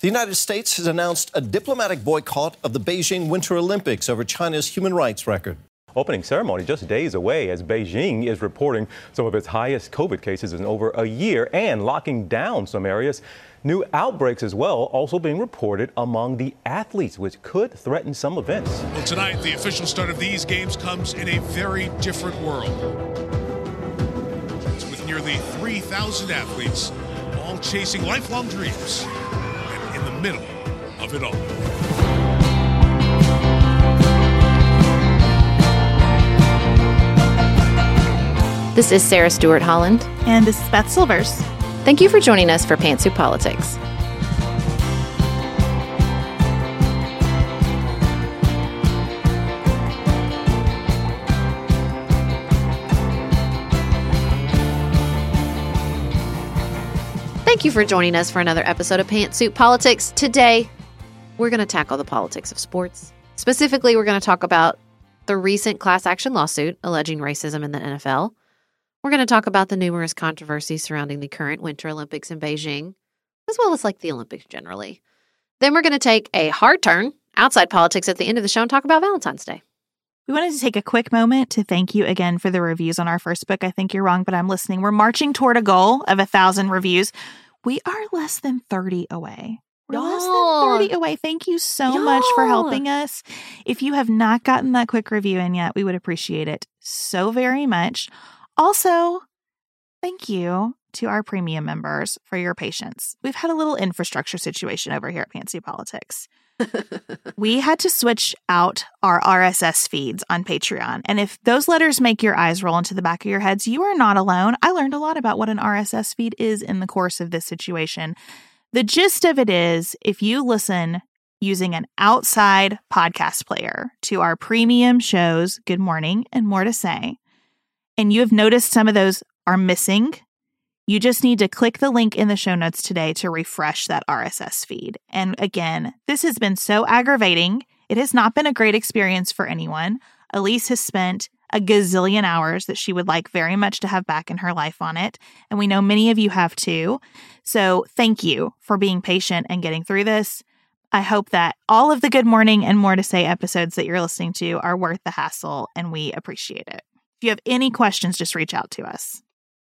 The United States has announced a diplomatic boycott of the Beijing Winter Olympics over China's human rights record. Opening ceremony just days away as Beijing is reporting some of its highest COVID cases in over a year and locking down some areas. New outbreaks as well also being reported among the athletes, which could threaten some events. Well, tonight, the official start of these games comes in a very different world. It's with nearly 3,000 athletes, all chasing lifelong dreams in the middle of it all. This is Sarah Stewart Holland. And this is Beth Silvers. Thank you for joining us for Pantsuit Politics. Thank you for joining us for another episode of Pantsuit Politics. Today, we're going to tackle the politics of sports. Specifically, we're going to talk about the recent class action lawsuit alleging racism in the NFL. We're going to talk about the numerous controversies surrounding the current Winter Olympics in Beijing, as well as like the Olympics generally. Then we're going to take a hard turn outside politics at the end of the show and talk about Valentine's Day. We wanted to take a quick moment to thank you again for the reviews on our first book. I think you're wrong, but I'm listening. We're marching toward a goal of a thousand reviews we are less than 30 away. We're less than 30 away. Thank you so much for helping us. If you have not gotten that quick review in yet, we would appreciate it so very much. Also, thank you to our premium members for your patience. We've had a little infrastructure situation over here at Pantsuit Politics we had to switch out our RSS feeds on Patreon. And if those letters make your eyes roll into the back of your heads, you are not alone. I learned a lot about what an RSS feed is in the course of this situation. The gist of it is if you listen using an outside podcast player to our premium shows, Good Morning and More to Say, and you have noticed some of those are missing you just need to click the link in the show notes today to refresh that RSS feed. And again, this has been so aggravating. It has not been a great experience for anyone. Elise has spent a gazillion hours that she would like very much to have back in her life on it. And we know many of you have too. So thank you for being patient and getting through this. I hope that all of the Good Morning and More to Say episodes that you're listening to are worth the hassle and we appreciate it. If you have any questions, just reach out to us.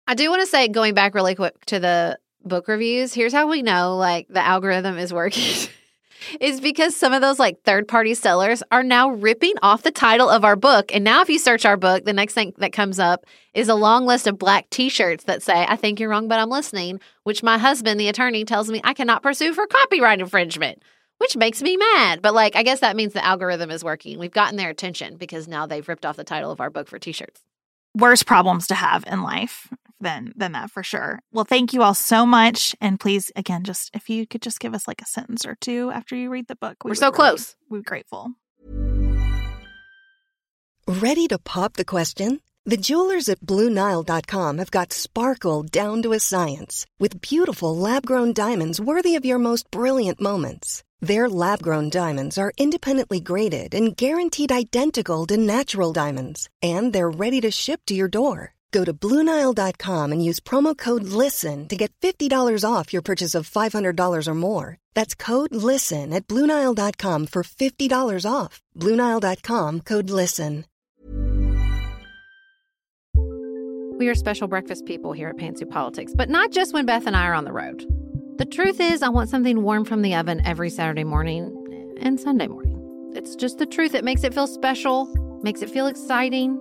I do want to say, going back really quick to the book reviews, here's how we know like the algorithm is working. is because some of those like third party sellers are now ripping off the title of our book. And now, if you search our book, the next thing that comes up is a long list of black t shirts that say, I think you're wrong, but I'm listening, which my husband, the attorney, tells me I cannot pursue for copyright infringement, which makes me mad. But like, I guess that means the algorithm is working. We've gotten their attention because now they've ripped off the title of our book for t shirts Worst problems to have in life than than that for sure. Well, thank you all so much, and please again, just if you could just give us like a sentence or two after you read the book, we are so really, close. We're grateful. Ready to pop the question? The jewelers at BlueNile.com have got sparkle down to a science with beautiful lab-grown diamonds worthy of your most brilliant moments. Their lab grown diamonds are independently graded and guaranteed identical to natural diamonds, and they're ready to ship to your door. Go to Bluenile.com and use promo code LISTEN to get $50 off your purchase of $500 or more. That's code LISTEN at Bluenile.com for $50 off. Bluenile.com code LISTEN. We are special breakfast people here at Pantsuit Politics, but not just when Beth and I are on the road. The truth is, I want something warm from the oven every Saturday morning and Sunday morning. It's just the truth. It makes it feel special, makes it feel exciting.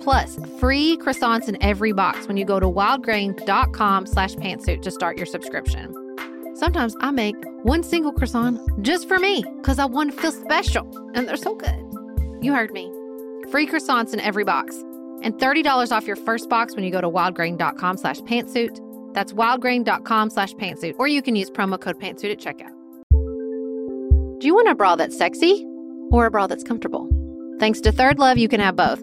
plus free croissants in every box when you go to wildgrain.com slash pantsuit to start your subscription. Sometimes I make one single croissant just for me because I want to feel special, and they're so good. You heard me. Free croissants in every box and $30 off your first box when you go to wildgrain.com slash pantsuit. That's wildgrain.com slash pantsuit, or you can use promo code pantsuit at checkout. Do you want a bra that's sexy or a bra that's comfortable? Thanks to ThirdLove, you can have both.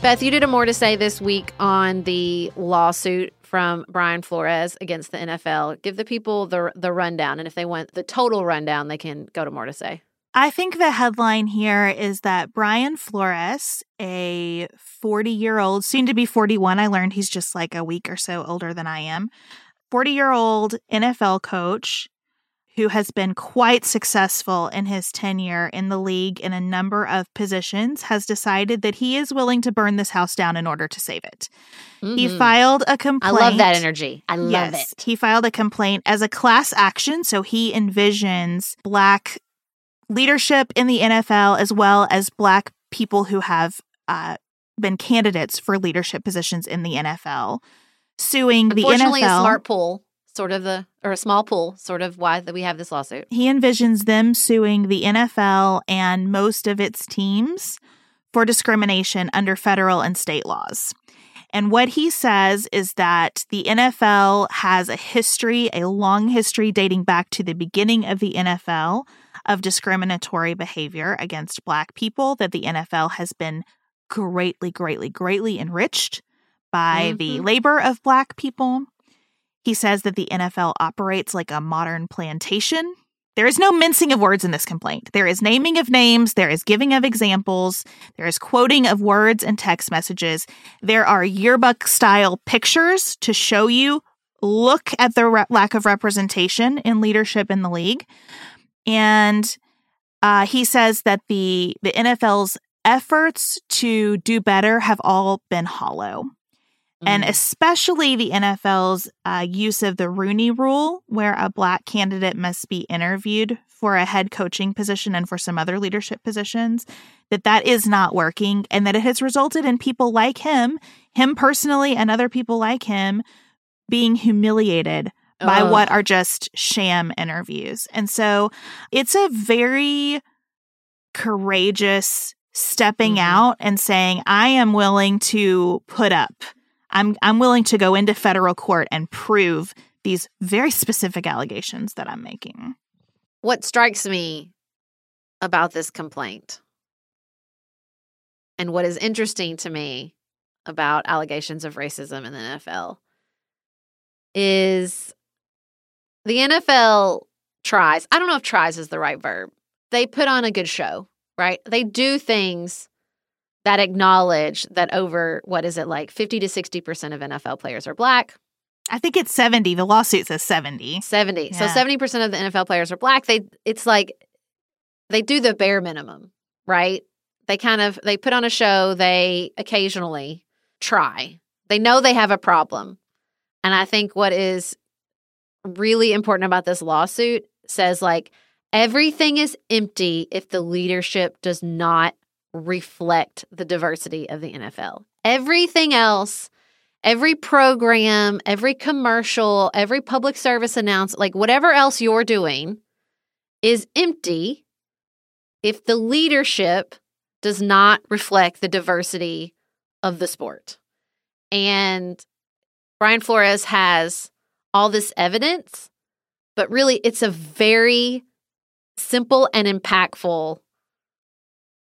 Beth, you did a more to say this week on the lawsuit from Brian Flores against the NFL. Give the people the the rundown, and if they want the total rundown, they can go to more to say. I think the headline here is that Brian Flores, a 40 year old, soon to be 41, I learned he's just like a week or so older than I am, 40 year old NFL coach who has been quite successful in his tenure in the league in a number of positions, has decided that he is willing to burn this house down in order to save it. Mm-hmm. He filed a complaint. I love that energy. I love yes, it. He filed a complaint as a class action. So he envisions Black leadership in the NFL as well as Black people who have uh, been candidates for leadership positions in the NFL suing the NFL. a smart pool sort of the or a small pool, sort of why that we have this lawsuit. He envisions them suing the NFL and most of its teams for discrimination under federal and state laws. And what he says is that the NFL has a history, a long history dating back to the beginning of the NFL of discriminatory behavior against Black people, that the NFL has been greatly, greatly, greatly enriched by mm-hmm. the labor of Black people. He says that the NFL operates like a modern plantation. There is no mincing of words in this complaint. There is naming of names, there is giving of examples, there is quoting of words and text messages. There are yearbook style pictures to show you look at the re- lack of representation in leadership in the league. And uh, he says that the the NFL's efforts to do better have all been hollow and mm. especially the NFL's uh, use of the Rooney Rule, where a black candidate must be interviewed for a head coaching position and for some other leadership positions, that that is not working, and that it has resulted in people like him, him personally, and other people like him, being humiliated by what are just sham interviews. And so it's a very courageous stepping mm-hmm. out and saying, I am willing to put up I'm I'm willing to go into federal court and prove these very specific allegations that I'm making. What strikes me about this complaint and what is interesting to me about allegations of racism in the NFL is the NFL tries, I don't know if tries is the right verb. They put on a good show, right? They do things that acknowledge that over what is it like 50 to 60% of NFL players are black. I think it's 70. The lawsuit says 70. 70. Yeah. So 70% of the NFL players are black. They it's like they do the bare minimum, right? They kind of they put on a show, they occasionally try. They know they have a problem. And I think what is really important about this lawsuit says like everything is empty if the leadership does not reflect the diversity of the NFL. Everything else, every program, every commercial, every public service announcement, like whatever else you're doing is empty if the leadership does not reflect the diversity of the sport. And Brian Flores has all this evidence, but really it's a very simple and impactful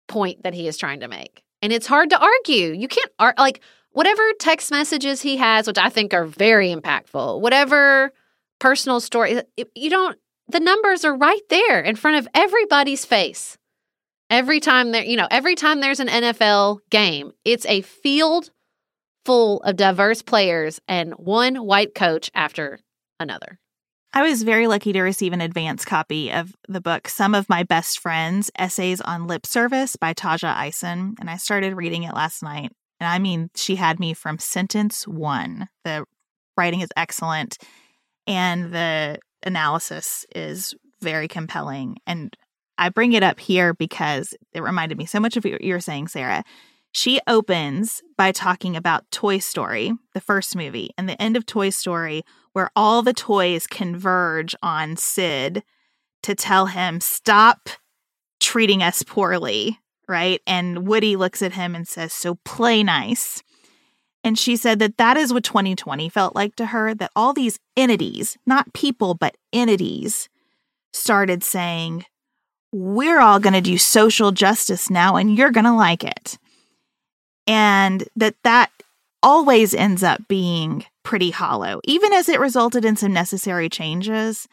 point that he is trying to make. And it's hard to argue. You can't ar- like whatever text messages he has, which I think are very impactful, whatever personal story, you don't, the numbers are right there in front of everybody's face. Every time there, you know, every time there's an NFL game, it's a field full of diverse players and one white coach after another. I was very lucky to receive an advance copy of the book Some of My Best Friends Essays on Lip Service by Tajja Isen, and I started reading it last night. And I mean, she had me from sentence one. The writing is excellent, and the analysis is very compelling. And I bring it up here because it reminded me so much of what you were saying, Sarah. She opens by talking about Toy Story, the first movie, and the end of Toy Story, where all the toys converge on Sid to tell him, stop treating us poorly, right? And Woody looks at him and says, so play nice. And she said that that is what 2020 felt like to her that all these entities, not people, but entities, started saying, We're all going to do social justice now, and you're going to like it and that that always ends up being pretty hollow, even as it resulted in some necessary changes.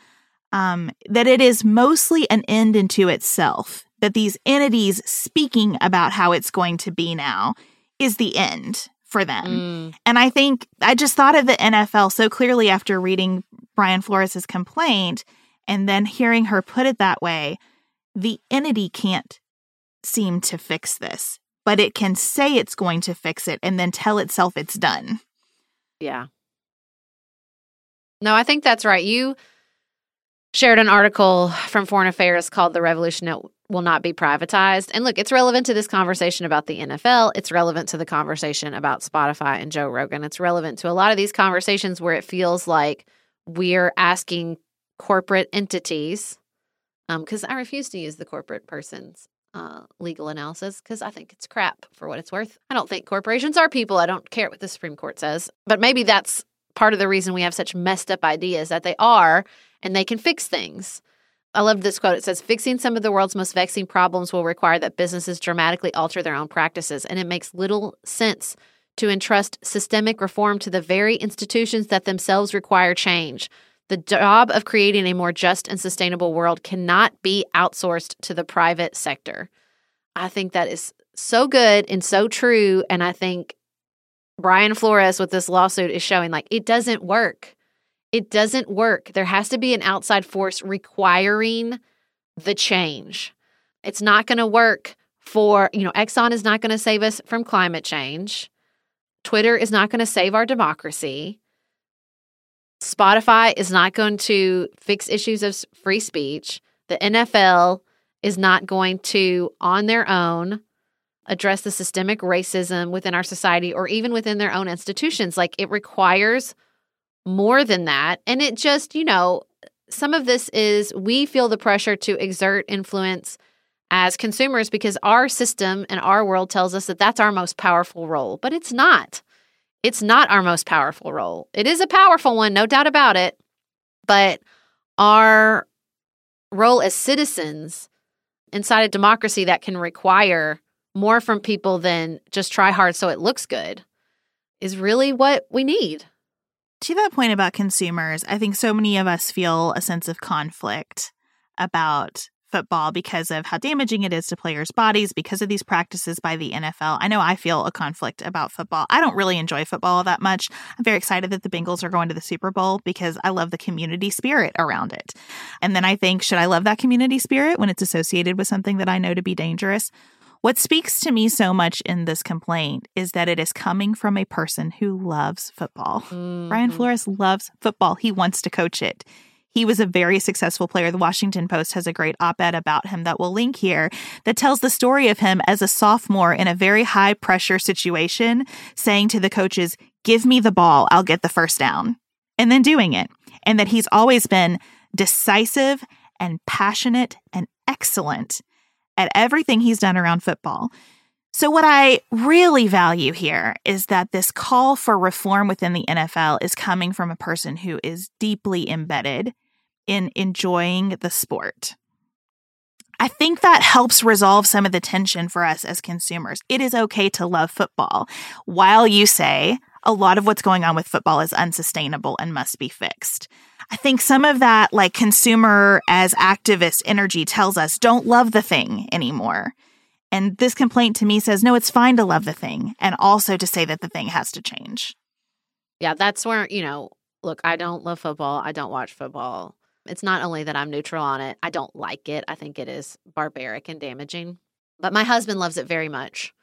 Um, that it is mostly an end into itself. That these entities speaking about how it's going to be now is the end for them. Mm. And I think I just thought of the NFL so clearly after reading Brian Flores's complaint and then hearing her put it that way. The entity can't seem to fix this but it can say it's going to fix it and then tell itself it's done. Yeah. No, I think that's right. You shared an article from Foreign Affairs called The Revolution Will Not Be Privatized. And look, it's relevant to this conversation about the NFL. It's relevant to the conversation about Spotify and Joe Rogan. It's relevant to a lot of these conversations where it feels like we're asking corporate entities, because um, I refuse to use the corporate persons uh, legal analysis because I think it's crap for what it's worth. I don't think corporations are people. I don't care what the Supreme Court says. But maybe that's part of the reason we have such messed up ideas that they are and they can fix things. I love this quote. It says, Fixing some of the world's most vexing problems will require that businesses dramatically alter their own practices. And it makes little sense to entrust systemic reform to the very institutions that themselves require change. The job of creating a more just and sustainable world cannot be outsourced to the private sector. I think that is so good and so true. And I think Brian Flores with this lawsuit is showing like it doesn't work. It doesn't work. There has to be an outside force requiring the change. It's not going to work for, you know, Exxon is not going to save us from climate change. Twitter is not going to save our democracy. Spotify is not going to fix issues of free speech. The NFL is not going to, on their own, address the systemic racism within our society or even within their own institutions. Like it requires more than that. And it just, you know, some of this is we feel the pressure to exert influence as consumers because our system and our world tells us that that's our most powerful role, but it's not. It's not our most powerful role. It is a powerful one, no doubt about it. But our role as citizens inside a democracy that can require more from people than just try hard so it looks good is really what we need. To that point about consumers, I think so many of us feel a sense of conflict about football because of how damaging it is to players' bodies, because of these practices by the NFL. I know I feel a conflict about football. I don't really enjoy football that much. I'm very excited that the Bengals are going to the Super Bowl because I love the community spirit around it. And then I think, should I love that community spirit when it's associated with something that I know to be dangerous? What speaks to me so much in this complaint is that it is coming from a person who loves football. Mm-hmm. Brian Flores loves football. He wants to coach it. He was a very successful player. The Washington Post has a great op ed about him that we'll link here that tells the story of him as a sophomore in a very high pressure situation, saying to the coaches, Give me the ball, I'll get the first down, and then doing it. And that he's always been decisive and passionate and excellent at everything he's done around football. So, what I really value here is that this call for reform within the NFL is coming from a person who is deeply embedded in enjoying the sport. I think that helps resolve some of the tension for us as consumers. It is okay to love football while you say a lot of what's going on with football is unsustainable and must be fixed. I think some of that, like consumer as activist energy, tells us don't love the thing anymore. And this complaint to me says, no, it's fine to love the thing and also to say that the thing has to change. Yeah, that's where, you know, look, I don't love football. I don't watch football. It's not only that I'm neutral on it, I don't like it. I think it is barbaric and damaging. But my husband loves it very much.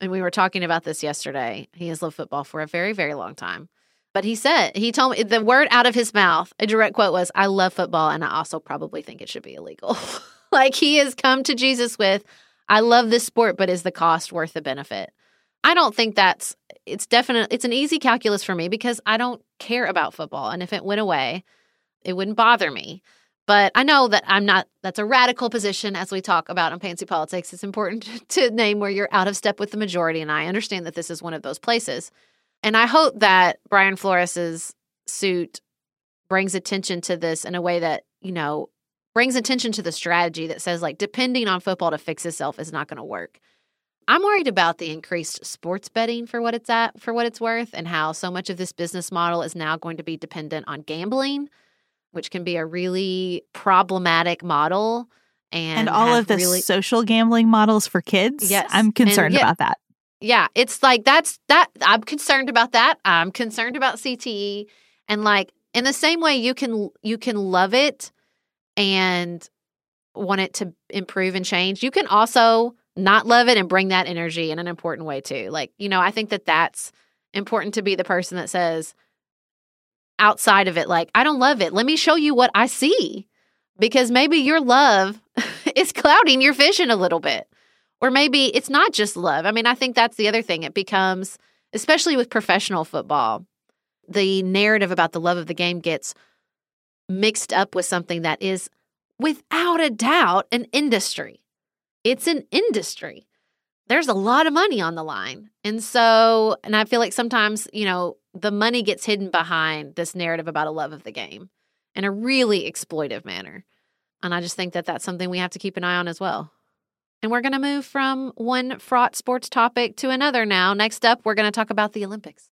And we were talking about this yesterday. He has loved football for a very, very long time. But he said, he told me the word out of his mouth, a direct quote was, I love football and I also probably think it should be illegal. like he has come to Jesus with, I love this sport, but is the cost worth the benefit? I don't think that's, it's definitely, it's an easy calculus for me because I don't care about football. And if it went away, it wouldn't bother me. But I know that I'm not, that's a radical position as we talk about on Pantsuit Politics. It's important to name where you're out of step with the majority. And I understand that this is one of those places. And I hope that Brian Flores's suit brings attention to this in a way that, you know, brings attention to the strategy that says, like, depending on football to fix itself is not going to work. I'm worried about the increased sports betting for what it's at, for what it's worth, and how so much of this business model is now going to be dependent on gambling which can be a really problematic model. And, and all of the really, social gambling models for kids. Yes. I'm concerned yeah, about that. Yeah. It's like that's that. I'm concerned about that. I'm concerned about CTE. And like in the same way you can you can love it and want it to improve and change, you can also not love it and bring that energy in an important way too. Like, you know, I think that that's important to be the person that says, outside of it like I don't love it. Let me show you what I see. Because maybe your love is clouding your vision a little bit. Or maybe it's not just love. I mean, I think that's the other thing. It becomes especially with professional football, the narrative about the love of the game gets mixed up with something that is without a doubt an industry. It's an industry. There's a lot of money on the line. And so, and I feel like sometimes, you know, the money gets hidden behind this narrative about a love of the game in a really exploitive manner. And I just think that that's something we have to keep an eye on as well. And we're going to move from one fraught sports topic to another now. Next up, we're going to talk about the Olympics.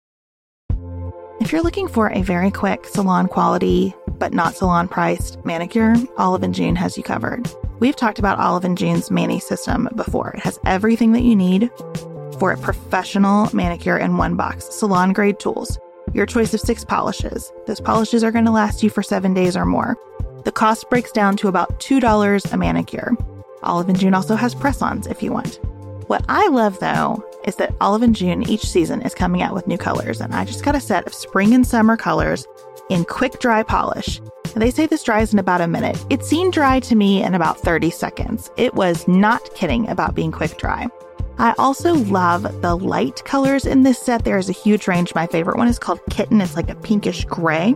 If you're looking for a very quick salon quality, but not salon priced manicure, Olive and June has you covered. We've talked about Olive and June's Mani system before. It has everything that you need for a professional manicure in one box, salon grade tools, your choice of six polishes. Those polishes are going to last you for seven days or more. The cost breaks down to about $2 a manicure. Olive and June also has press ons if you want. What I love though is that Olive and June each season is coming out with new colors, and I just got a set of spring and summer colors in quick dry polish. And they say this dries in about a minute. It seemed dry to me in about 30 seconds. It was not kidding about being quick dry. I also love the light colors in this set. There is a huge range. My favorite one is called Kitten. It's like a pinkish gray.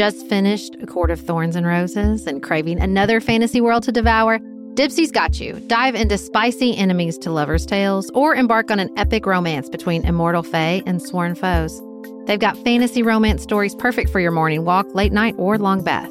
Just finished A Court of Thorns and Roses and craving another fantasy world to devour? Dipsea's got you. Dive into spicy enemies to lovers' tales or embark on an epic romance between immortal fae and sworn foes. They've got fantasy romance stories perfect for your morning walk, late night, or long bath.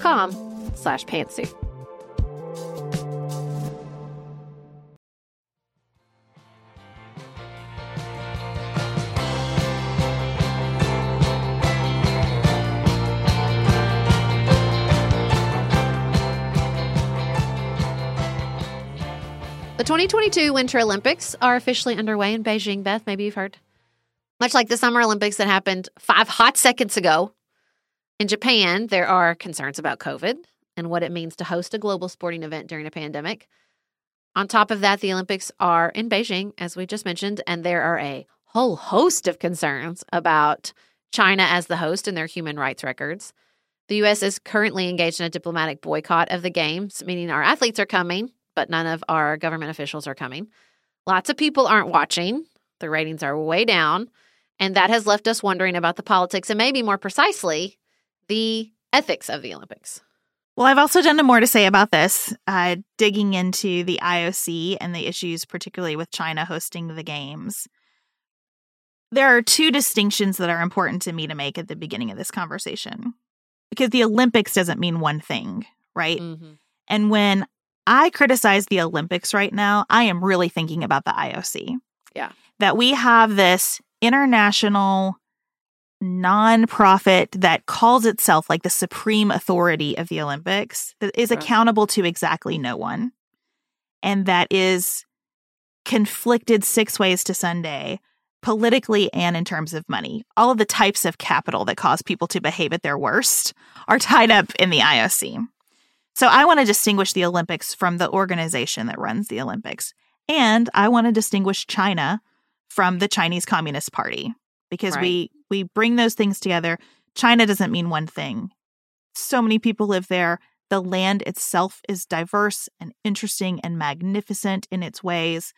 com slash pantsuit. The 2022 Winter Olympics are officially underway in Beijing. Beth, maybe you've heard. Much like the Summer Olympics that happened five hot seconds ago, in Japan, there are concerns about COVID and what it means to host a global sporting event during a pandemic. On top of that, the Olympics are in Beijing, as we just mentioned, and there are a whole host of concerns about China as the host and their human rights records. The U.S. is currently engaged in a diplomatic boycott of the Games, meaning our athletes are coming, but none of our government officials are coming. Lots of people aren't watching. The ratings are way down. And that has left us wondering about the politics and maybe more precisely, the ethics of the Olympics. Well, I've also done more to say about this, uh, digging into the IOC and the issues, particularly with China hosting the games. There are two distinctions that are important to me to make at the beginning of this conversation because the Olympics doesn't mean one thing, right? Mm-hmm. And when I criticize the Olympics right now, I am really thinking about the IOC. Yeah. That we have this international nonprofit that calls itself like the supreme authority of the Olympics that is accountable to exactly no one and that is conflicted six ways to Sunday politically and in terms of money. All of the types of capital that cause people to behave at their worst are tied up in the IOC. So I want to distinguish the Olympics from the organization that runs the Olympics. And I want to distinguish China from the Chinese Communist Party because Right. we we bring those things together. China doesn't mean one thing. So many people live there. The land itself is diverse and interesting and magnificent in its ways.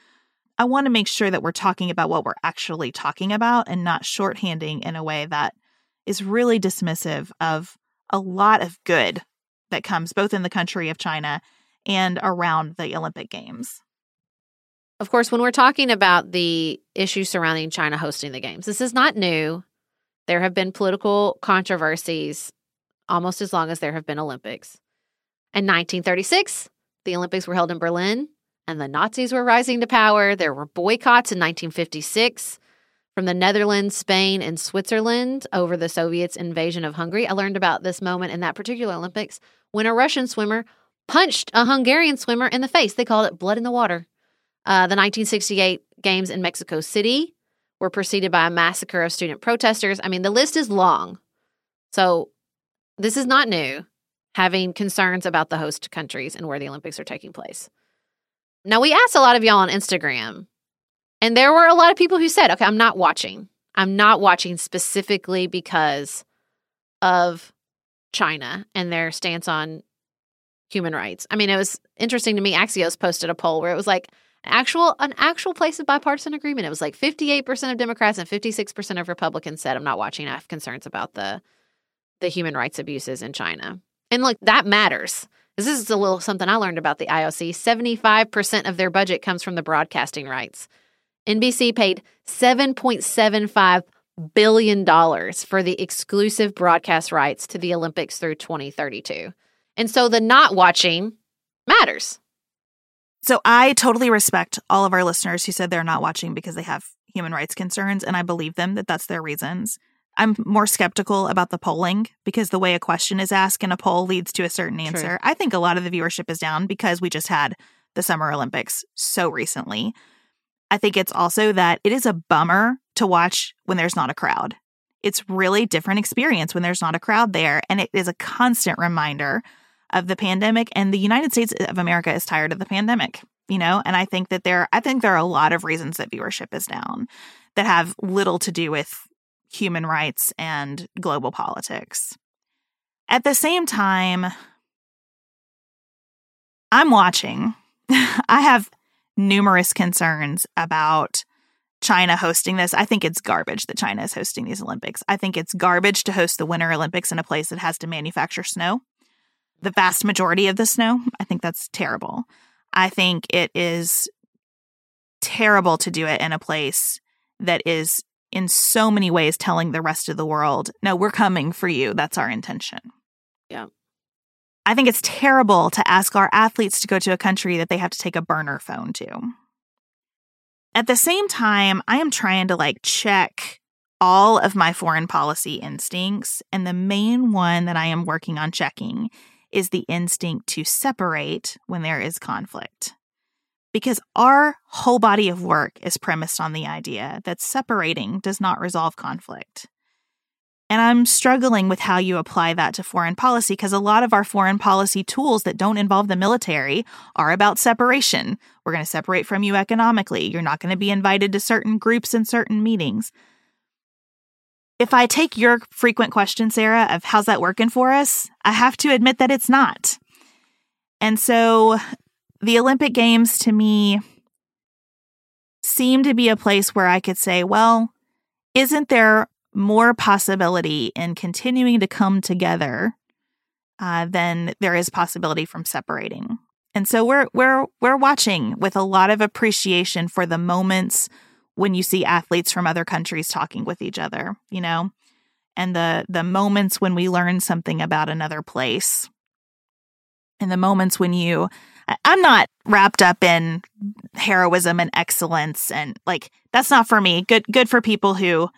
I want to make sure that we're talking about what we're actually talking about and not shorthanding in a way that is really dismissive of a lot of good that comes both in the country of China and around the Olympic Games. Of course, when we're talking about the issues surrounding China hosting the games, this is not new. There have been political controversies almost as long as there have been Olympics. In 1936, the Olympics were held in Berlin and the Nazis were rising to power. There were boycotts in 1956 from the Netherlands, Spain, and Switzerland over the Soviets' invasion of Hungary. I learned about this moment in that particular Olympics when a Russian swimmer punched a Hungarian swimmer in the face. They called it blood in the water. Uh, the 1968 games in Mexico City were preceded by a massacre of student protesters. I mean, the list is long. So, this is not new, having concerns about the host countries and where the Olympics are taking place. Now, we asked a lot of y'all on Instagram, and there were a lot of people who said, okay, I'm not watching. I'm not watching specifically because of China and their stance on human rights. I mean, it was interesting to me. Axios posted a poll where it was like actual an actual place of bipartisan agreement. It was like 58% of Democrats and 56% of Republicans said, "I'm not watching. I have concerns about the the human rights abuses in China." And look, that matters. This is a little something I learned about the IOC. 75% of their budget comes from the broadcasting rights. NBC paid 7.75 billion dollars for the exclusive broadcast rights to the Olympics through 2032. And so the not watching matters. So I totally respect all of our listeners who said they're not watching because they have human rights concerns, and I believe them that that's their reasons. I'm more skeptical about the polling because the way a question is asked in a poll leads to a certain answer. True. I think a lot of the viewership is down because we just had the Summer Olympics so recently. I think it's also that it is a bummer to watch when there's not a crowd. It's really different experience when there's not a crowd there and it is a constant reminder of the pandemic and the United States of America is tired of the pandemic, you know? And I think that there I think there are a lot of reasons that viewership is down that have little to do with human rights and global politics. At the same time, I'm watching. I have numerous concerns about China hosting this. I think it's garbage that China is hosting these Olympics. I think it's garbage to host the Winter Olympics in a place that has to manufacture snow. The vast majority of the snow. I think that's terrible. I think it is terrible to do it in a place that is in so many ways telling the rest of the world, no, we're coming for you. That's our intention. Yeah. I think it's terrible to ask our athletes to go to a country that they have to take a burner phone to. At the same time, I am trying to like check all of my foreign policy instincts. And the main one that I am working on checking is the instinct to separate when there is conflict because our whole body of work is premised on the idea that separating does not resolve conflict. And I'm struggling with how you apply that to foreign policy because a lot of our foreign policy tools that don't involve the military are about separation. We're going to separate from you economically. You're not going to be invited to certain groups and certain meetings. If I take your frequent question, Sarah, of how's that working for us, I have to admit that it's not. And so the Olympic Games to me seem to be a place where I could say, well, isn't there more possibility in continuing to come together uh, than there is possibility from separating? And so we're we're we're watching with a lot of appreciation for the moments when you see athletes from other countries talking with each other, you know, and the the moments when we learn something about another place, and the moments when you I'm not wrapped up in heroism and excellence and like that's not for me. Good good for people who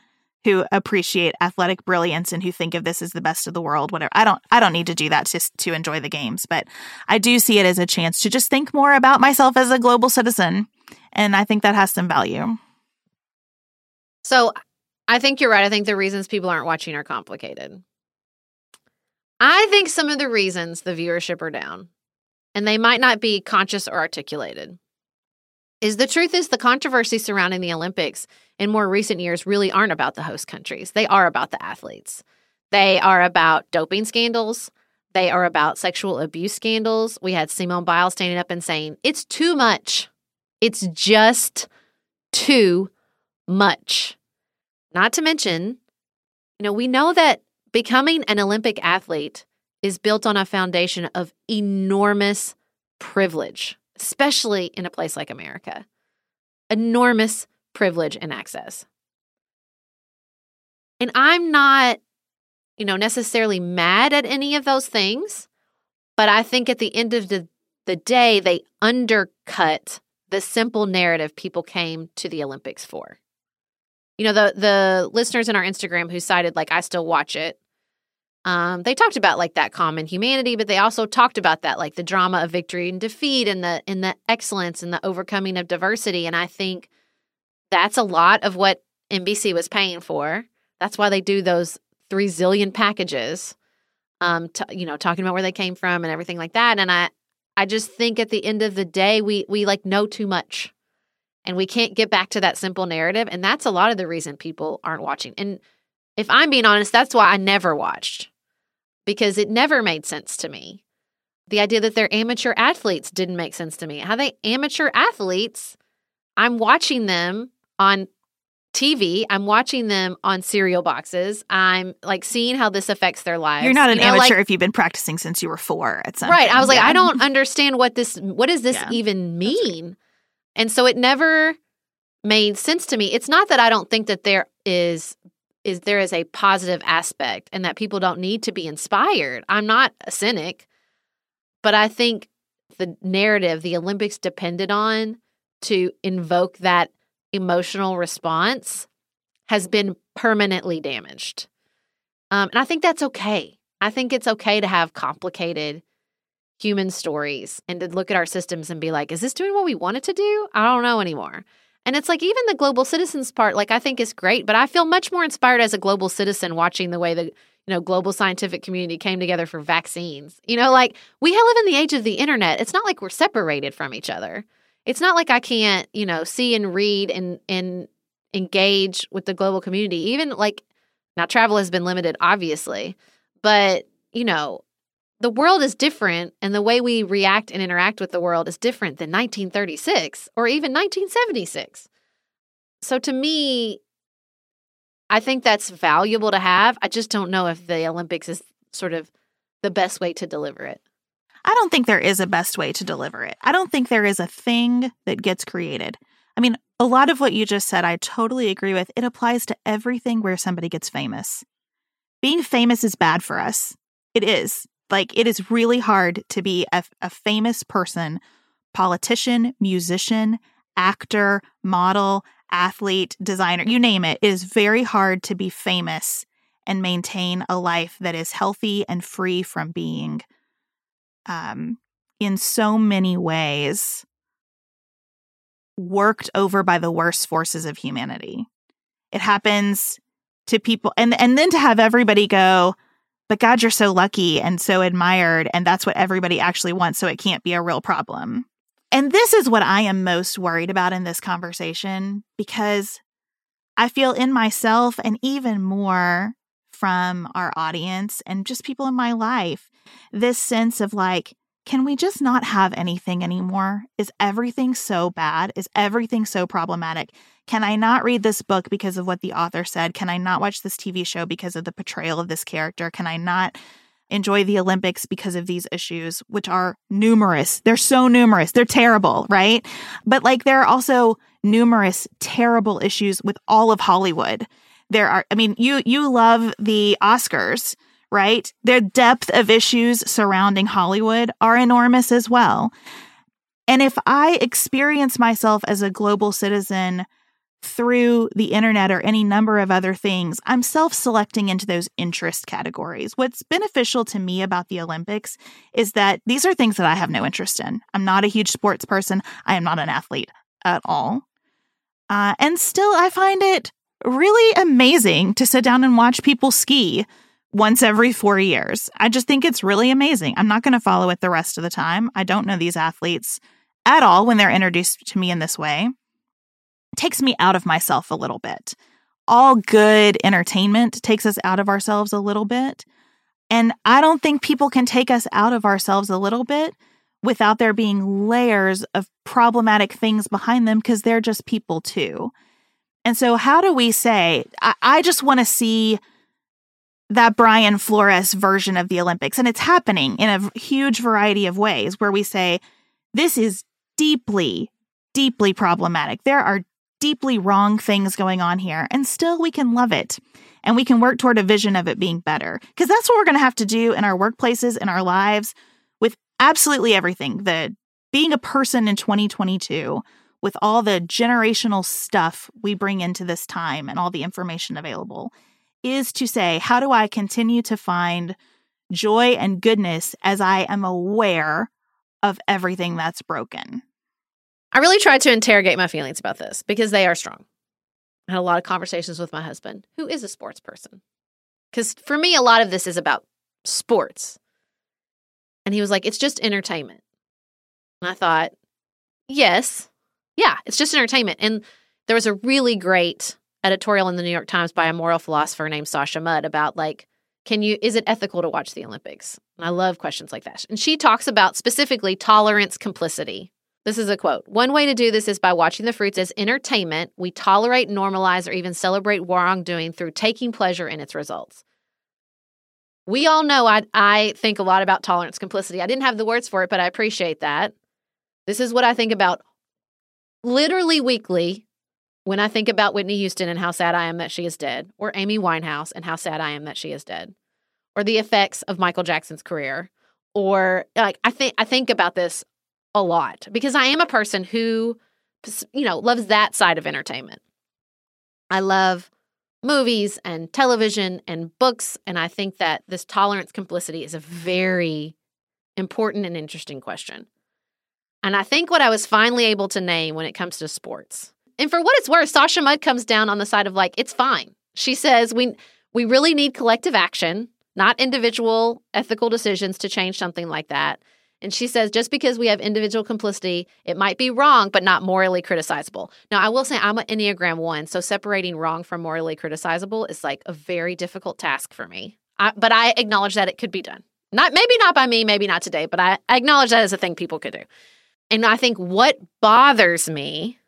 who appreciate athletic brilliance and who think of this as the best of the world whatever. I don't I don't need to do that to to enjoy the games, but I do see it as a chance to just think more about myself as a global citizen and I think that has some value. So I think you're right. I think the reasons people aren't watching are complicated. I think some of the reasons the viewership are down and they might not be conscious or articulated. Is the truth is the controversy surrounding the Olympics in more recent years really aren't about the host countries. They are about the athletes. They are about doping scandals. They are about sexual abuse scandals. We had Simone Biles standing up and saying, it's too much. It's just too much. Not to mention, you know, we know that becoming an Olympic athlete is built on a foundation of enormous privilege, especially in a place like America. Enormous privilege and access. And I'm not, you know, necessarily mad at any of those things, but I think at the end of the, the day, they undercut the simple narrative people came to the Olympics for. You know, the the listeners in our Instagram who cited like I still watch it um, they talked about like that common humanity, but they also talked about that like the drama of victory and defeat and the and the excellence and the overcoming of diversity. And I think that's a lot of what NBC was paying for. That's why they do those three zillion packages, um, you know, talking about where they came from and everything like that. And I, I just think at the end of the day, we we like know too much, and we can't get back to that simple narrative. And that's a lot of the reason people aren't watching. And if I'm being honest, that's why I never watched because it never made sense to me. The idea that they're amateur athletes didn't make sense to me. How they amateur athletes, I'm watching them on TV. I'm watching them on cereal boxes. I'm like seeing how this affects their lives. You're not an you know, amateur like, if you've been practicing since you were four at some right. I was like, yeah. I don't understand what this. What does this Yeah. even mean? And so it never made sense to me. It's not that I don't think that there is is there is a positive aspect and that people don't need to be inspired. I'm not a cynic, but I think the narrative the Olympics depended on to invoke that emotional response has been permanently damaged. Um, and I think that's okay. I think it's okay to have complicated human stories and to look at our systems and be like, is this doing what we want it to do? I don't know anymore. And it's like even the global citizens part, like I think is great, but I feel much more inspired as a global citizen watching the way the you know global scientific community came together for vaccines. You know, like we live in the age of the internet. It's not like we're separated from each other. It's not like I can't, you know, see and read and and engage with the global community. Even like now travel has been limited obviously, but you know, the world is different and the way we react and interact with the world is different than 1936 or even 1976. So to me, I think that's valuable to have. I just don't know if the Olympics is sort of the best way to deliver it. I don't think there is a best way to deliver it. I don't think there is a thing that gets created. I mean, a lot of what you just said, I totally agree with. It applies to everything where somebody gets famous. Being famous is bad for us. It is. Like, it is really hard to be a, a famous person, politician, musician, actor, model, athlete, designer, you name it. It is very hard to be famous and maintain a life that is healthy and free from being, um, in so many ways, worked over by the worst forces of humanity. It happens to people, and and then to have everybody go, but God, you're so lucky and so admired. And that's what everybody actually wants. So it can't be a real problem. And this is what I am most worried about in this conversation because I feel in myself and even more from our audience and just people in my life this sense of like, can we just not have anything anymore? Is everything so bad? Is everything so problematic? Can I not read this book because of what the author said? Can I not watch this TV show because of the portrayal of this character? Can I not enjoy the Olympics because of these issues, which are numerous? They're so numerous. They're terrible, right? But like there are also numerous terrible issues with all of Hollywood. There are, I mean, you you love the Oscars, right? Their depth of issues surrounding Hollywood are enormous as well. And if I experience myself as a global citizen through the internet or any number of other things, I'm self selecting into those interest categories. What's beneficial to me about the Olympics is that these are things that I have no interest in. I'm not a huge sports person, I am not an athlete at all. Uh, and still, I find it really amazing to sit down and watch people ski once every four years. I just think it's really amazing. I'm not going to follow it the rest of the time. I don't know these athletes at all when they're introduced to me in this way takes me out of myself a little bit. All good entertainment takes us out of ourselves a little bit. And I don't think people can take us out of ourselves a little bit without there being layers of problematic things behind them because they're just people too. And so, how do we say, I, I just want to see that Brian Flores version of the Olympics? And it's happening in a huge variety of ways where we say, this is deeply, deeply problematic. There are deeply wrong things going on here, and still we can love it. And we can work toward a vision of it being better. Because that's what we're going to have to do in our workplaces, in our lives, with absolutely everything. The being a person in 2022, with all the generational stuff we bring into this time and all the information available, is to say, how do I continue to find joy and goodness as I am aware of everything that's broken? I really tried to interrogate my feelings about this because they are strong. I had a lot of conversations with my husband, who is a sports person. Because for me, a lot of this is about sports. And he was like, it's just entertainment. And I thought, yes, yeah, it's just entertainment. And there was a really great editorial in the New York Times by a moral philosopher named Sasha Mudd about like, can you, is it ethical to watch the Olympics? And I love questions like that. And she talks about specifically tolerance, complicity, this is a quote. One way to do this is by watching the fruits as entertainment. We tolerate, normalize, or even celebrate wrongdoing through taking pleasure in its results. We all know I, I think a lot about tolerance, complicity. I didn't have the words for it, but I appreciate that. This is what I think about literally weekly when I think about Whitney Houston and how sad I am that she is dead, or Amy Winehouse and how sad I am that she is dead, or the effects of Michael Jackson's career, or like I think I think about this a lot because I am a person who, you know, loves that side of entertainment. I love movies and television and books. And I think that this tolerance complicity is a very important and interesting question. And I think what I was finally able to name when it comes to sports. And for what it's worth, Sasha Mudd comes down on the side of like, it's fine. She says we we really need collective action, not individual ethical decisions to change something like that. And she says just because we have individual complicity, it might be wrong, but not morally criticizable. Now, I will say I'm an Enneagram one, so separating wrong from morally criticizable is like a very difficult task for me. I, but I acknowledge that it could be done. Not maybe not by me, maybe not today, but I, I acknowledge that as a thing people could do. And I think what bothers me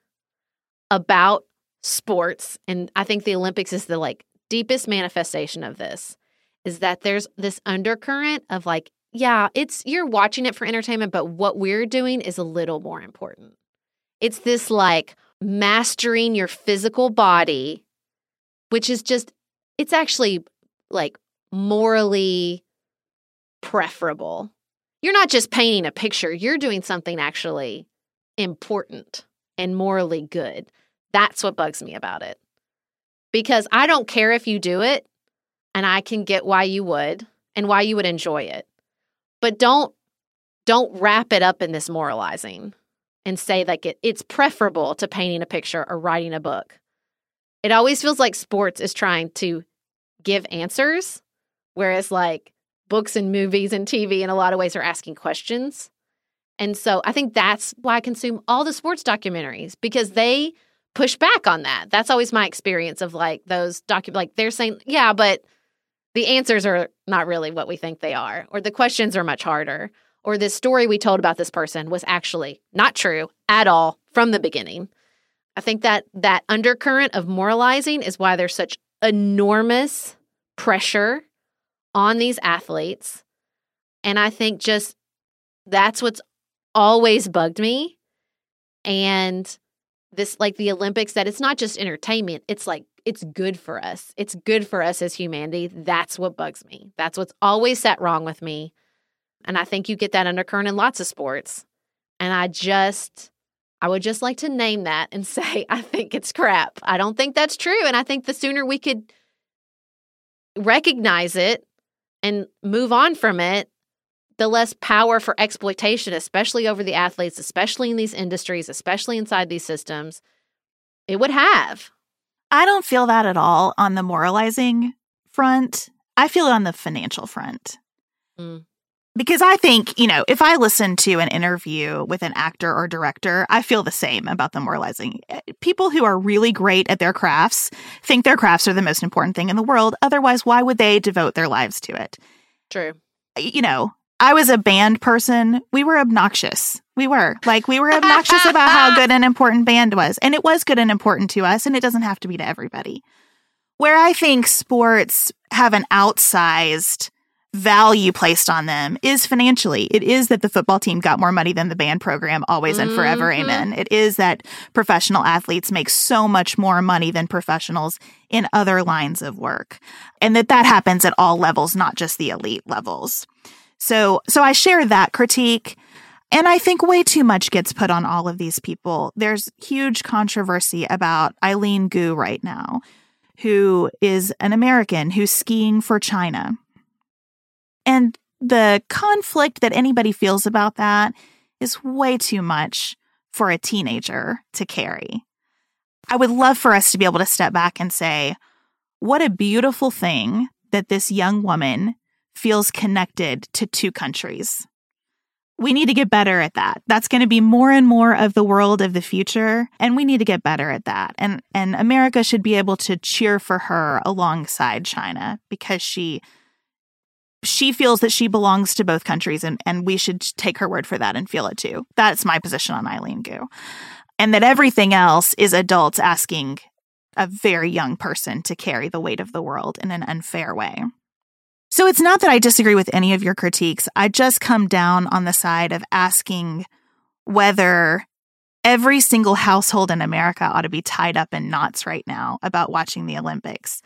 about sports, and I think the Olympics is the like deepest manifestation of this, is that there's this undercurrent of like yeah, it's you're watching it for entertainment, but what we're doing is a little more important. It's this like mastering your physical body, which is just, it's actually like morally preferable. You're not just painting a picture, you're doing something actually important and morally good. That's what bugs me about it. Because I don't care if you do it, and I can get why you would and why you would enjoy it but don't don't wrap it up in this moralizing and say like it, it's preferable to painting a picture or writing a book. It always feels like sports is trying to give answers, whereas like books and movies and TV in a lot of ways are asking questions. And so I think that's why I consume all the sports documentaries because they push back on that. That's always my experience of like those docu like they're saying, yeah, but the answers are not really what we think they are, or the questions are much harder, or this story we told about this person was actually not true at all from the beginning. I think that that undercurrent of moralizing is why there's such enormous pressure on these athletes. And I think just that's what's always bugged me. And this, like the Olympics, that it's not just entertainment, it's like it's good for us. It's good for us as humanity. That's what bugs me. That's what's always set wrong with me. And I think you get that undercurrent in lots of sports. And I just, I would just like to name that and say, I think it's crap. I don't think that's true. And I think the sooner we could recognize it and move on from it, the less power for exploitation, especially over the athletes, especially in these industries, especially inside these systems, it would have. I don't feel that at all on the moralizing front. I feel it on the financial front. Mm. Because I think, you know, if I listen to an interview with an actor or director, I feel the same about the moralizing. Eh, people who are really great at their crafts think their crafts are the most important thing in the world. Otherwise, why would they devote their lives to it? True. You know, I was a band person. We were obnoxious. We were like, we were obnoxious about how good and important band was. And it was good and important to us. And it doesn't have to be to everybody. Where I think sports have an outsized value placed on them is financially. It is that the football team got more money than the band program always and forever. Mm-hmm. Amen. It is that professional athletes make so much more money than professionals in other lines of work. And that that happens at all levels, not just the elite levels. So, so I share that critique. And I think way too much gets put on all of these people. There's huge controversy about Eileen Gu right now, who is an American who's skiing for China. And the conflict that anybody feels about that is way too much for a teenager to carry. I would love for us to be able to step back and say, what a beautiful thing that this young woman feels connected to two countries. We need to get better at that. That's going to be more and more of the world of the future, and we need to get better at that. And and America should be able to cheer for her alongside China because she she feels that she belongs to both countries and, and we should take her word for that and feel it too. That's my position on Eileen Gu. And that everything else is adults asking a very young person to carry the weight of the world in an unfair way. So it's not that I disagree with any of your critiques. I just come down on the side of asking whether every single household in America ought to be tied up in knots right now about watching the Olympics.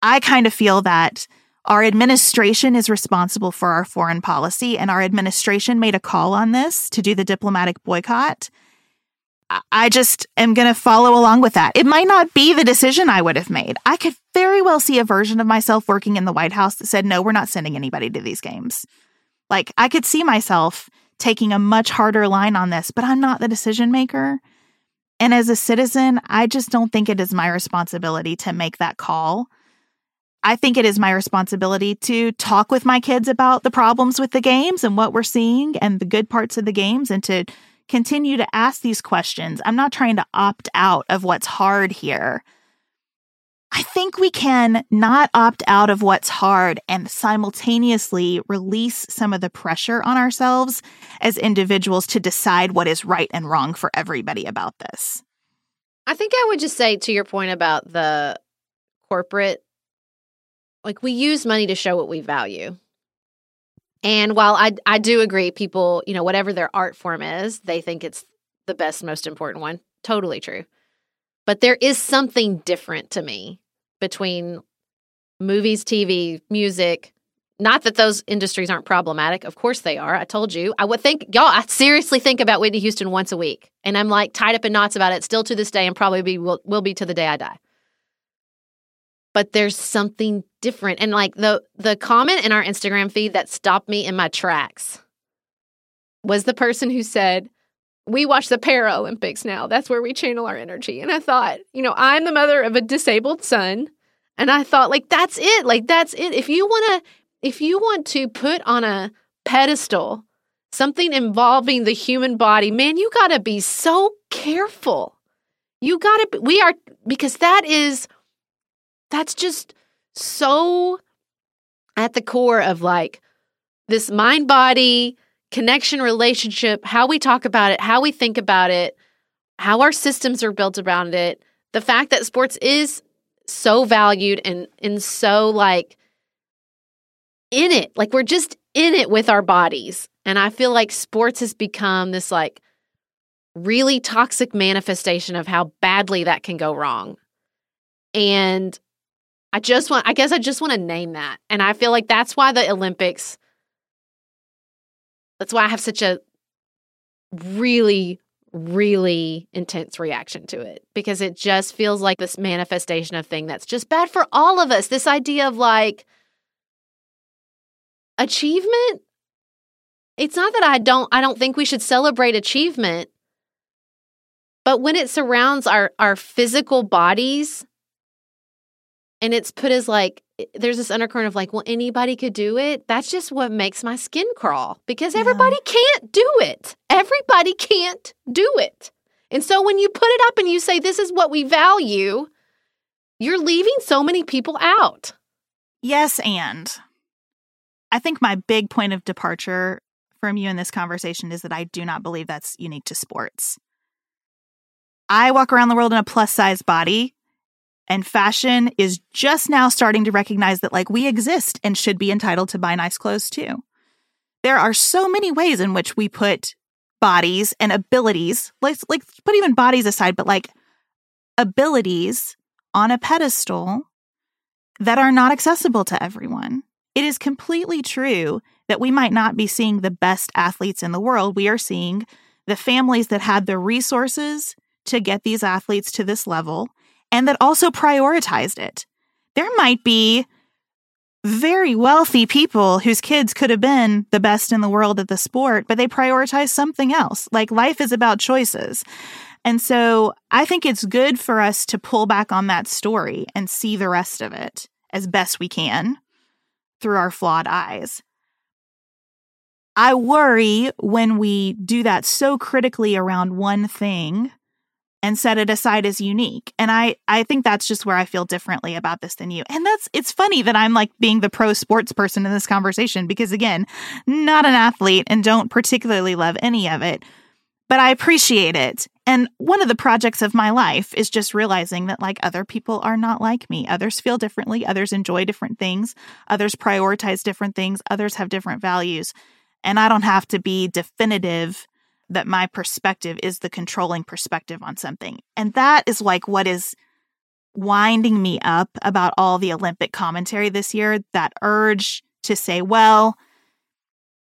I kind of feel that our administration is responsible for our foreign policy, and our administration made a call on this to do the diplomatic boycott. I just am going to follow along with that. It might not be the decision I would have made. I could very well see a version of myself working in the White House that said, no, we're not sending anybody to these games. Like, I could see myself taking a much harder line on this, but I'm not the decision maker. And as a citizen, I just don't think it is my responsibility to make that call. I think it is my responsibility to talk with my kids about the problems with the games and what we're seeing and the good parts of the games and to continue to ask these questions. I'm not trying to opt out of what's hard here. I think we can not opt out of what's hard and simultaneously release some of the pressure on ourselves as individuals to decide what is right and wrong for everybody about this. I think I would just say to your point about the corporate, like we use money to show what we value. And while I I do agree, people, you know, whatever their art form is, they think it's the best, most important one. Totally true. But there is something different to me between movies, TV, music. Not that those industries aren't problematic. Of course they are. I told you. I would think, y'all, I seriously think about Whitney Houston once a week. And I'm like tied up in knots about it still to this day and probably be, will, will be to the day I die but there's something different. And like the the comment in our Instagram feed that stopped me in my tracks was the person who said, "We watch the Paralympics now. That's where we channel our energy." And I thought, you know, I'm the mother of a disabled son, and I thought like that's it. Like that's it. If you want to if you want to put on a pedestal something involving the human body, man, you got to be so careful. You got to we are because that is that's just so at the core of like this mind body connection relationship, how we talk about it, how we think about it, how our systems are built around it. The fact that sports is so valued and and so like in it. Like we're just in it with our bodies. And I feel like sports has become this like really toxic manifestation of how badly that can go wrong. And I just want, I guess I just want to name that. And I feel like that's why the Olympics, that's why I have such a really, really intense reaction to it because it just feels like this manifestation of thing that's just bad for all of us. This idea of like achievement. It's not that I don't, I don't think we should celebrate achievement, but when it surrounds our, our physical bodies, and it's put as like there's this undercurrent of like well anybody could do it. That's just what makes my skin crawl because everybody yeah. can't do it. Everybody can't do it. And so when you put it up and you say this is what we value you're leaving so many people out. Yes and i think my big point of departure from you in this conversation is that i do not believe that's unique to sports. I walk around the world in a plus size body and fashion is just now starting to recognize that, like, we exist and should be entitled to buy nice clothes too. There are so many ways in which we put bodies and abilities, let's like put even bodies aside, but like abilities on a pedestal that are not accessible to everyone. It is completely true that we might not be seeing the best athletes in the world. We are seeing the families that had the resources to get these athletes to this level and that also prioritized it. There might be very wealthy people whose kids could have been the best in the world at the sport, but they prioritize something else. Like life is about choices. And so I think it's good for us to pull back on that story and see the rest of it as best we can through our flawed eyes. I worry when we do that so critically around one thing and set it aside as unique. And I I think that's just where I feel differently about this than you. And that's it's funny that I'm like being the pro sports person in this conversation because again, not an athlete and don't particularly love any of it, but I appreciate it. And one of the projects of my life is just realizing that like other people are not like me. Others feel differently, others enjoy different things, others prioritize different things, others have different values. And I don't have to be definitive that my perspective is the controlling perspective on something. And that is like what is winding me up about all the Olympic commentary this year that urge to say, well,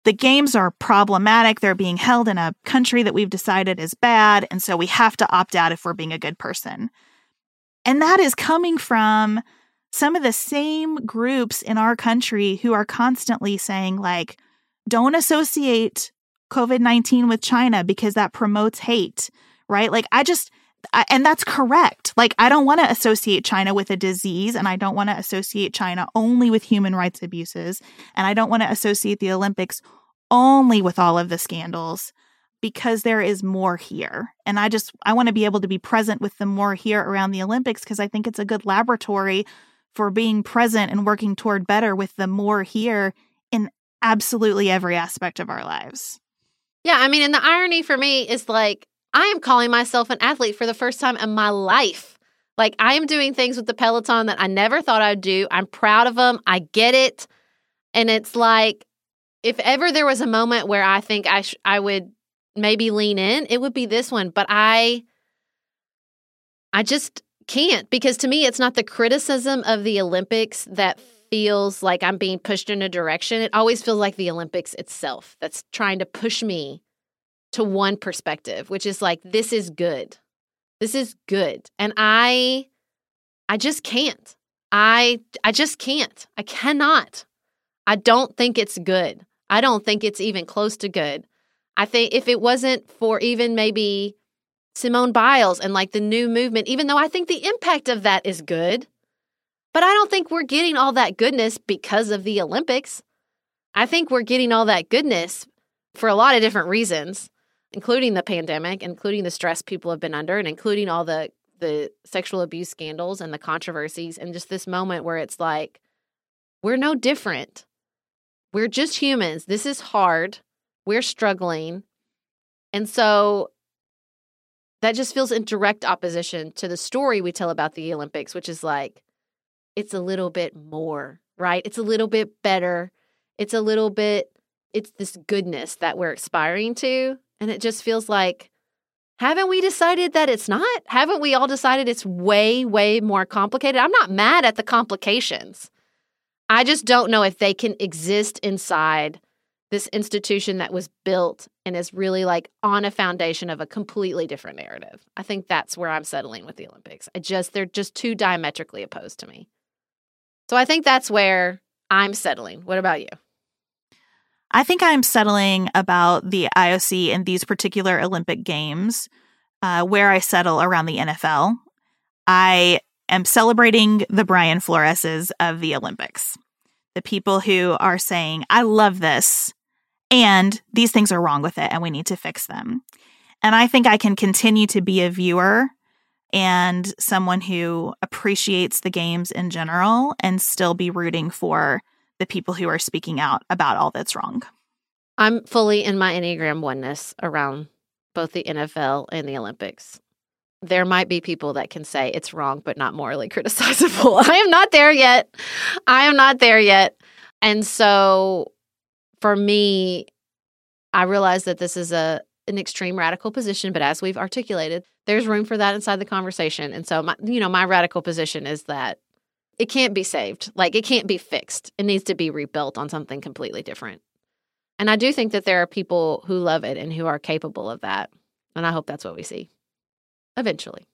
the games are problematic. They're being held in a country that we've decided is bad. And so we have to opt out if we're being a good person. And that is coming from some of the same groups in our country who are constantly saying, like, don't associate COVID 19 with China because that promotes hate, right? Like, I just, I, and that's correct. Like, I don't want to associate China with a disease, and I don't want to associate China only with human rights abuses, and I don't want to associate the Olympics only with all of the scandals because there is more here. And I just, I want to be able to be present with the more here around the Olympics because I think it's a good laboratory for being present and working toward better with the more here in absolutely every aspect of our lives. Yeah, I mean, and the irony for me is like, I am calling myself an athlete for the first time in my life. Like, I am doing things with the Peloton that I never thought I'd do. I'm proud of them. I get it. And it's like, if ever there was a moment where I think I sh- I would maybe lean in, it would be this one. But I, I just can't because to me, it's not the criticism of the Olympics that feels like I'm being pushed in a direction. It always feels like the Olympics itself that's trying to push me to one perspective, which is like, this is good. This is good. And I, I just can't. I, I just can't. I cannot. I don't think it's good. I don't think it's even close to good. I think if it wasn't for even maybe Simone Biles and like the new movement, even though I think the impact of that is good, but I don't think we're getting all that goodness because of the Olympics. I think we're getting all that goodness for a lot of different reasons, including the pandemic, including the stress people have been under, and including all the the sexual abuse scandals and the controversies, and just this moment where it's like, we're no different. We're just humans. This is hard. We're struggling. And so that just feels in direct opposition to the story we tell about the Olympics, which is like, it's a little bit more, right? It's a little bit better. It's a little bit, it's this goodness that we're aspiring to. And it just feels like, haven't we decided that it's not? Haven't we all decided it's way, way more complicated? I'm not mad at the complications. I just don't know if they can exist inside this institution that was built and is really like on a foundation of a completely different narrative. I think that's where I'm settling with the Olympics. I just they're just too diametrically opposed to me. So I think that's where I'm settling. What about you? I think I'm settling about the IOC and these particular Olympic Games, uh, where I settle around the NFL. I am celebrating the Brian Floreses of the Olympics, the people who are saying, I love this, and these things are wrong with it, and we need to fix them. And I think I can continue to be a viewer and someone who appreciates the games in general and still be rooting for the people who are speaking out about all that's wrong. I'm fully in my Enneagram oneness around both the NFL and the Olympics. There might be people that can say it's wrong, but not morally criticizable. I am not there yet. I am not there yet. And so for me, I realize that this is a an extreme radical position, but as we've articulated, there's room for that inside the conversation. And so, my, you know, my radical position is that it can't be saved. Like it can't be fixed. It needs to be rebuilt on something completely different. And I do think that there are people who love it and who are capable of that. And I hope that's what we see eventually.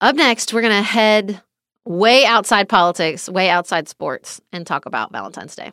Up next, we're going to head way outside politics, way outside sports, and talk about Valentine's Day.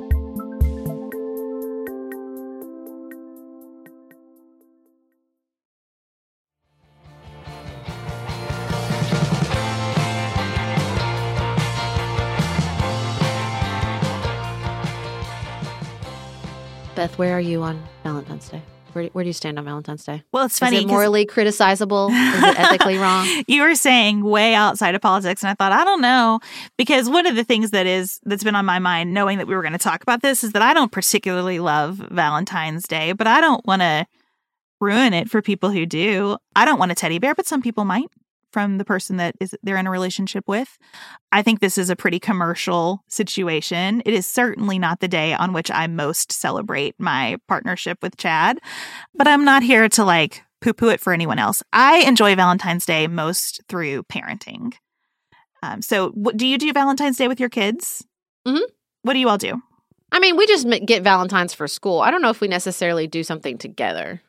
Where are you on Valentine's Day? Where, where do you stand on Valentine's Day? Well, it's funny. Is it morally criticizable? Is it ethically wrong? you were saying way outside of politics, and I thought I don't know because one of the things that is that's been on my mind, knowing that we were going to talk about this, is that I don't particularly love Valentine's Day, but I don't want to ruin it for people who do. I don't want a teddy bear, but some people might from the person that is they're in a relationship with. I think this is a pretty commercial situation. It is certainly not the day on which I most celebrate my partnership with Chad, but I'm not here to like poo poo it for anyone else. I enjoy Valentine's Day most through parenting. Um, so, what, do you do Valentine's Day with your kids? Mm-hmm. What do you all do? I mean, we just get Valentine's for school. I don't know if we necessarily do something together.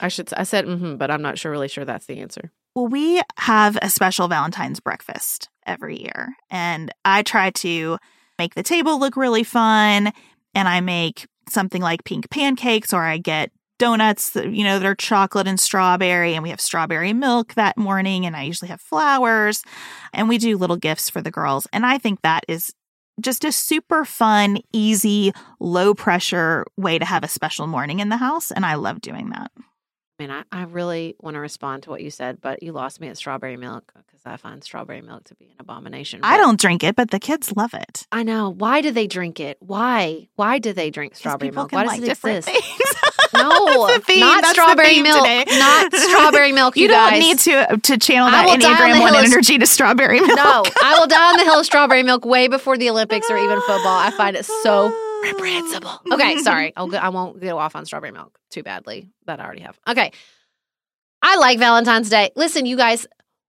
I should. I said, mm-hmm, but I'm not sure. Really sure that's the answer. Well, we have a special Valentine's breakfast every year, and I try to make the table look really fun. And I make something like pink pancakes, or I get donuts, that, you know, that are chocolate and strawberry, and we have strawberry milk that morning. And I usually have flowers, and we do little gifts for the girls. And I think that is just a super fun, easy, low pressure way to have a special morning in the house. And I love doing that. I mean, I, I really want to respond to what you said, but you lost me at strawberry milk because I find strawberry milk to be an abomination. I don't drink it, but the kids love it. I know. Why do they drink it? Why? Why do they drink strawberry milk? Why does like it exist? No, not That's strawberry milk. Today. Not strawberry milk. You, you don't guys. need to uh, to channel that Enneagram one of- energy to strawberry milk. No, I will die on the hill of strawberry milk way before the Olympics or even football. I find it so reprehensible. Okay, sorry. I'll go, I won't go off on strawberry milk too badly. That I already have. Okay. I like Valentine's Day. Listen, you guys,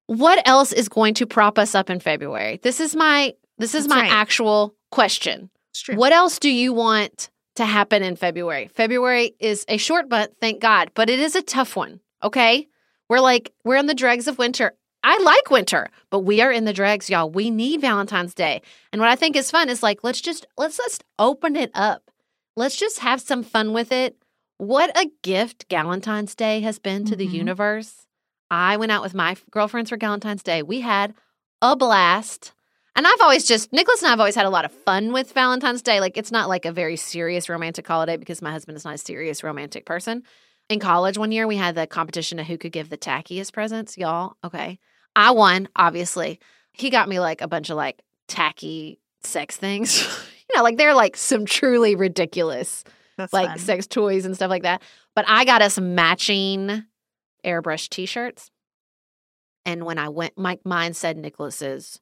what else is going to prop us up in February? This is my this is That's my right. actual question. What else do you want to happen in February? February is a short month, thank God, but it is a tough one. Okay. We're like, we're in the dregs of winter. I like winter, but we are in the dregs, y'all. We need Valentine's Day. And what I think is fun is like let's just let's just open it up. Let's just have some fun with it. What a gift Valentine's Day has been to the Mhm. universe. I went out with my girlfriends for Valentine's Day. We had a blast. And I've always just Nicholas and I have always had a lot of fun with Valentine's Day. Like it's not like a very serious romantic holiday because my husband is not a serious romantic person. In college one year we had the competition of who could give the tackiest presents, y'all. Okay. I won, obviously. He got me like a bunch of like tacky sex things. you know, like they're like some truly ridiculous That's like fun. sex toys and stuff like that. But I got us matching airbrush t-shirts. And when I went, my mine said Nicholas's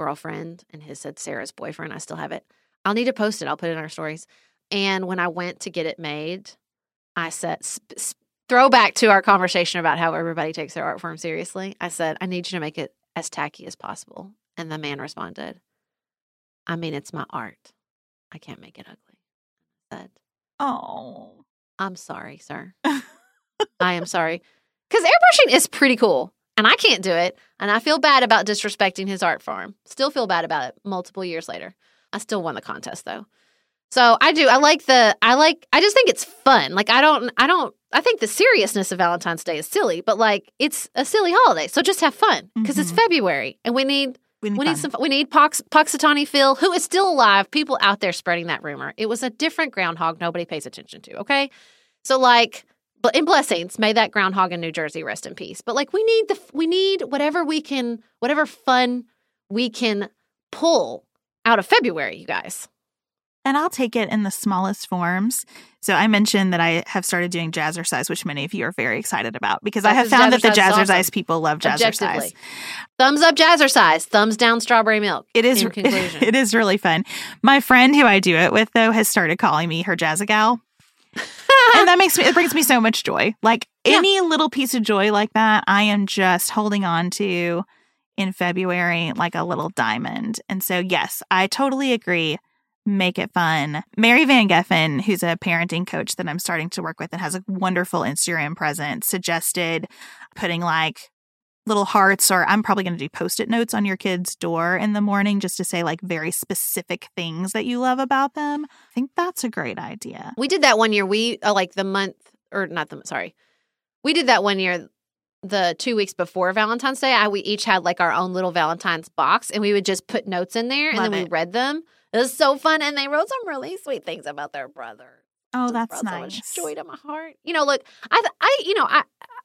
girlfriend and his said Sarah's boyfriend. I still have it. I'll need to post it. I'll put it in our stories. And when I went to get it made, I said, sp- sp- throwback to our conversation about how everybody takes their art form seriously. I said, I need you to make it as tacky as possible. And the man responded, I mean, it's my art. I can't make it ugly. I said, Oh. I'm sorry, sir. I am sorry. Because airbrushing is pretty cool. And I can't do it. And I feel bad about disrespecting his art form. Still feel bad about it multiple years later. I still won the contest though. So I do. I like the I like I just think it's fun. Like I don't I don't I think the seriousness of Valentine's Day is silly, but like it's a silly holiday. So just have fun because it's Mhm. February and we need We need, we need some. We need Pox, Punxsutawney Phil, who is still alive. People out there spreading that rumor. It was a different groundhog. Nobody pays attention to. Okay, so like, but in blessings, may that groundhog in New Jersey rest in peace. But like, we need the we need whatever we can, whatever fun we can pull out of February. You guys, And I'll take it in the smallest forms. So I mentioned that I have started doing jazzercise, which many of you are very excited about because I have found that the jazzercise is jazzercise awesome. people love jazzercise. thumbs up, jazzercise. Thumbs down, strawberry milk. It is conclusion. it is really fun. My friend who I do it with though has started calling me her jazzagal. and that makes me it brings me so much joy. Like Yeah. any little piece of joy like that, I am just holding on to in February like a little diamond. And so yes, I totally agree. Make it fun. Mary Van Geffen, who's a parenting coach that I'm starting to work with and has a wonderful Instagram presence, suggested putting like little hearts or I'm probably going to do post-it notes on your kid's door in the morning just to say like very specific things that you love about them. I think that's a great idea. We did that one year. We uh, like the month or not the sorry. We did that one year the 2 weeks before Valentine's Day. I we each had like our own little Valentine's box and we would just put notes in there and Love then we it. read them. It was so fun and they wrote some really sweet things about their brother. Oh, that's so nice. much joy to my heart. You know, look, I I you know, I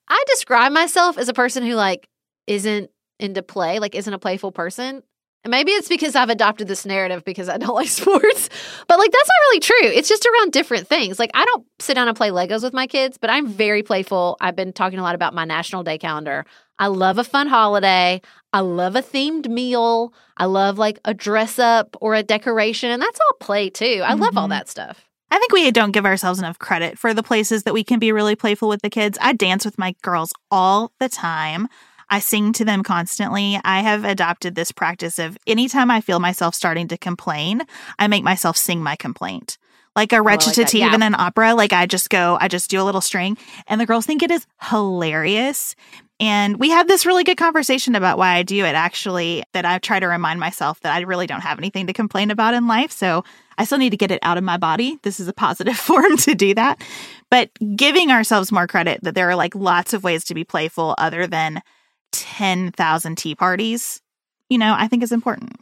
I describe myself as a person who like isn't into play, like isn't a playful person. And maybe it's because I've adopted this narrative because I don't like sports. But like that's not really true. It's just around different things. Like I don't sit down and play Legos with my kids, but I'm very playful. I've been talking a lot about my National Day calendar. I love a fun holiday. I love a themed meal. I love like a dress up or a decoration, and that's all play too. I love all Mhm. that stuff. I think we don't give ourselves enough credit for the places that we can be really playful with the kids. I dance with my girls all the time. I sing to them constantly. I have adopted this practice of anytime I feel myself starting to complain, I make myself sing my complaint. Like a Oh, like recitative yeah. in an opera, like I just go, I just do a little string, and the girls think it is hilarious. And we had this really good conversation about why I do it, actually, that I try to remind myself that I really don't have anything to complain about in life. So I still need to get it out of my body. This is a positive form to do that. But giving ourselves more credit that there are like lots of ways to be playful other than 10,000 tea parties, you know, I think is important.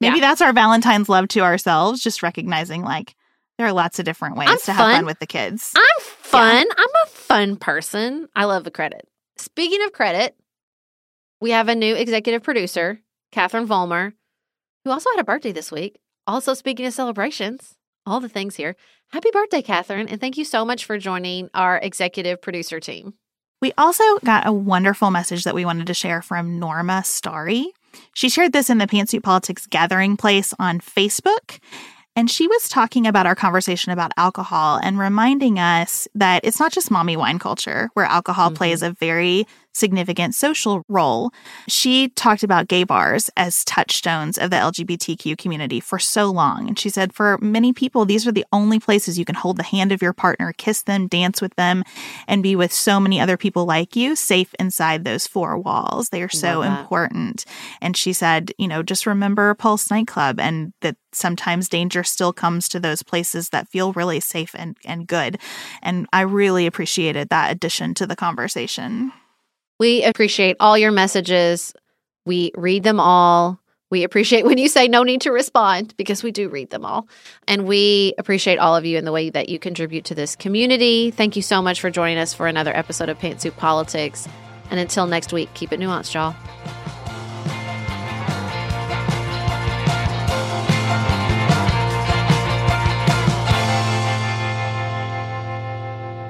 Maybe Yeah. that's our Valentine's love to ourselves, just recognizing like there are lots of different ways I'm to have fun fun. with the kids. I'm fun. I'm a fun person. I love the credit. Speaking of credit, we have a new executive producer, Catherine Vollmer, who also had a birthday this week. Also, speaking of celebrations, all the things here. Happy birthday, Catherine. And thank you so much for joining our executive producer team. We also got a wonderful message that we wanted to share from Norma Starry. She shared this in the Pantsuit Politics Gathering Place on Facebook. And she was talking about our conversation about alcohol and reminding us that it's not just mommy wine culture where alcohol Mhm. plays a very significant social role. She talked about gay bars as touchstones of the LGBTQ community for so long. And she said, for many people, these are the only places you can hold the hand of your partner, kiss them, dance with them, and be with so many other people like you, safe inside those four walls. They are so important. And she said, you know, just remember Pulse nightclub and that sometimes danger still comes to those places that feel really safe and, and good. And I really appreciated that addition to the conversation. We appreciate all your messages. We read them all. We appreciate when you say no need to respond because we do read them all. And we appreciate all of you and the way that you contribute to this community. Thank you so much for joining us for another episode of Pantsuit Politics. And until next week, keep it nuanced, y'all.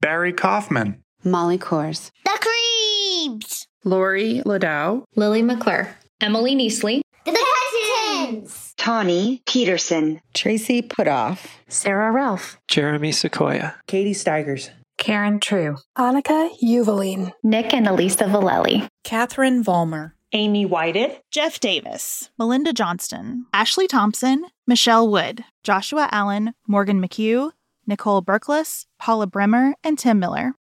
Barry Kaufman, Molly Kors, The Creeps, Lori Ladow, Lily McClure, Emily Neasley, The Cousins, Tawny Peterson, Tracy Putoff, Sarah Ralph, Jeremy Sequoia, Katie Steigers, Karen True, Annika Uvaline, Nick and Elisa Valelli, Catherine Vollmer, Amy Whited, Jeff Davis, Melinda Johnston, Ashley Thompson, Michelle Wood, Joshua Allen, Morgan McHugh, Nicole Berkless, Paula Bremer, and Tim Miller.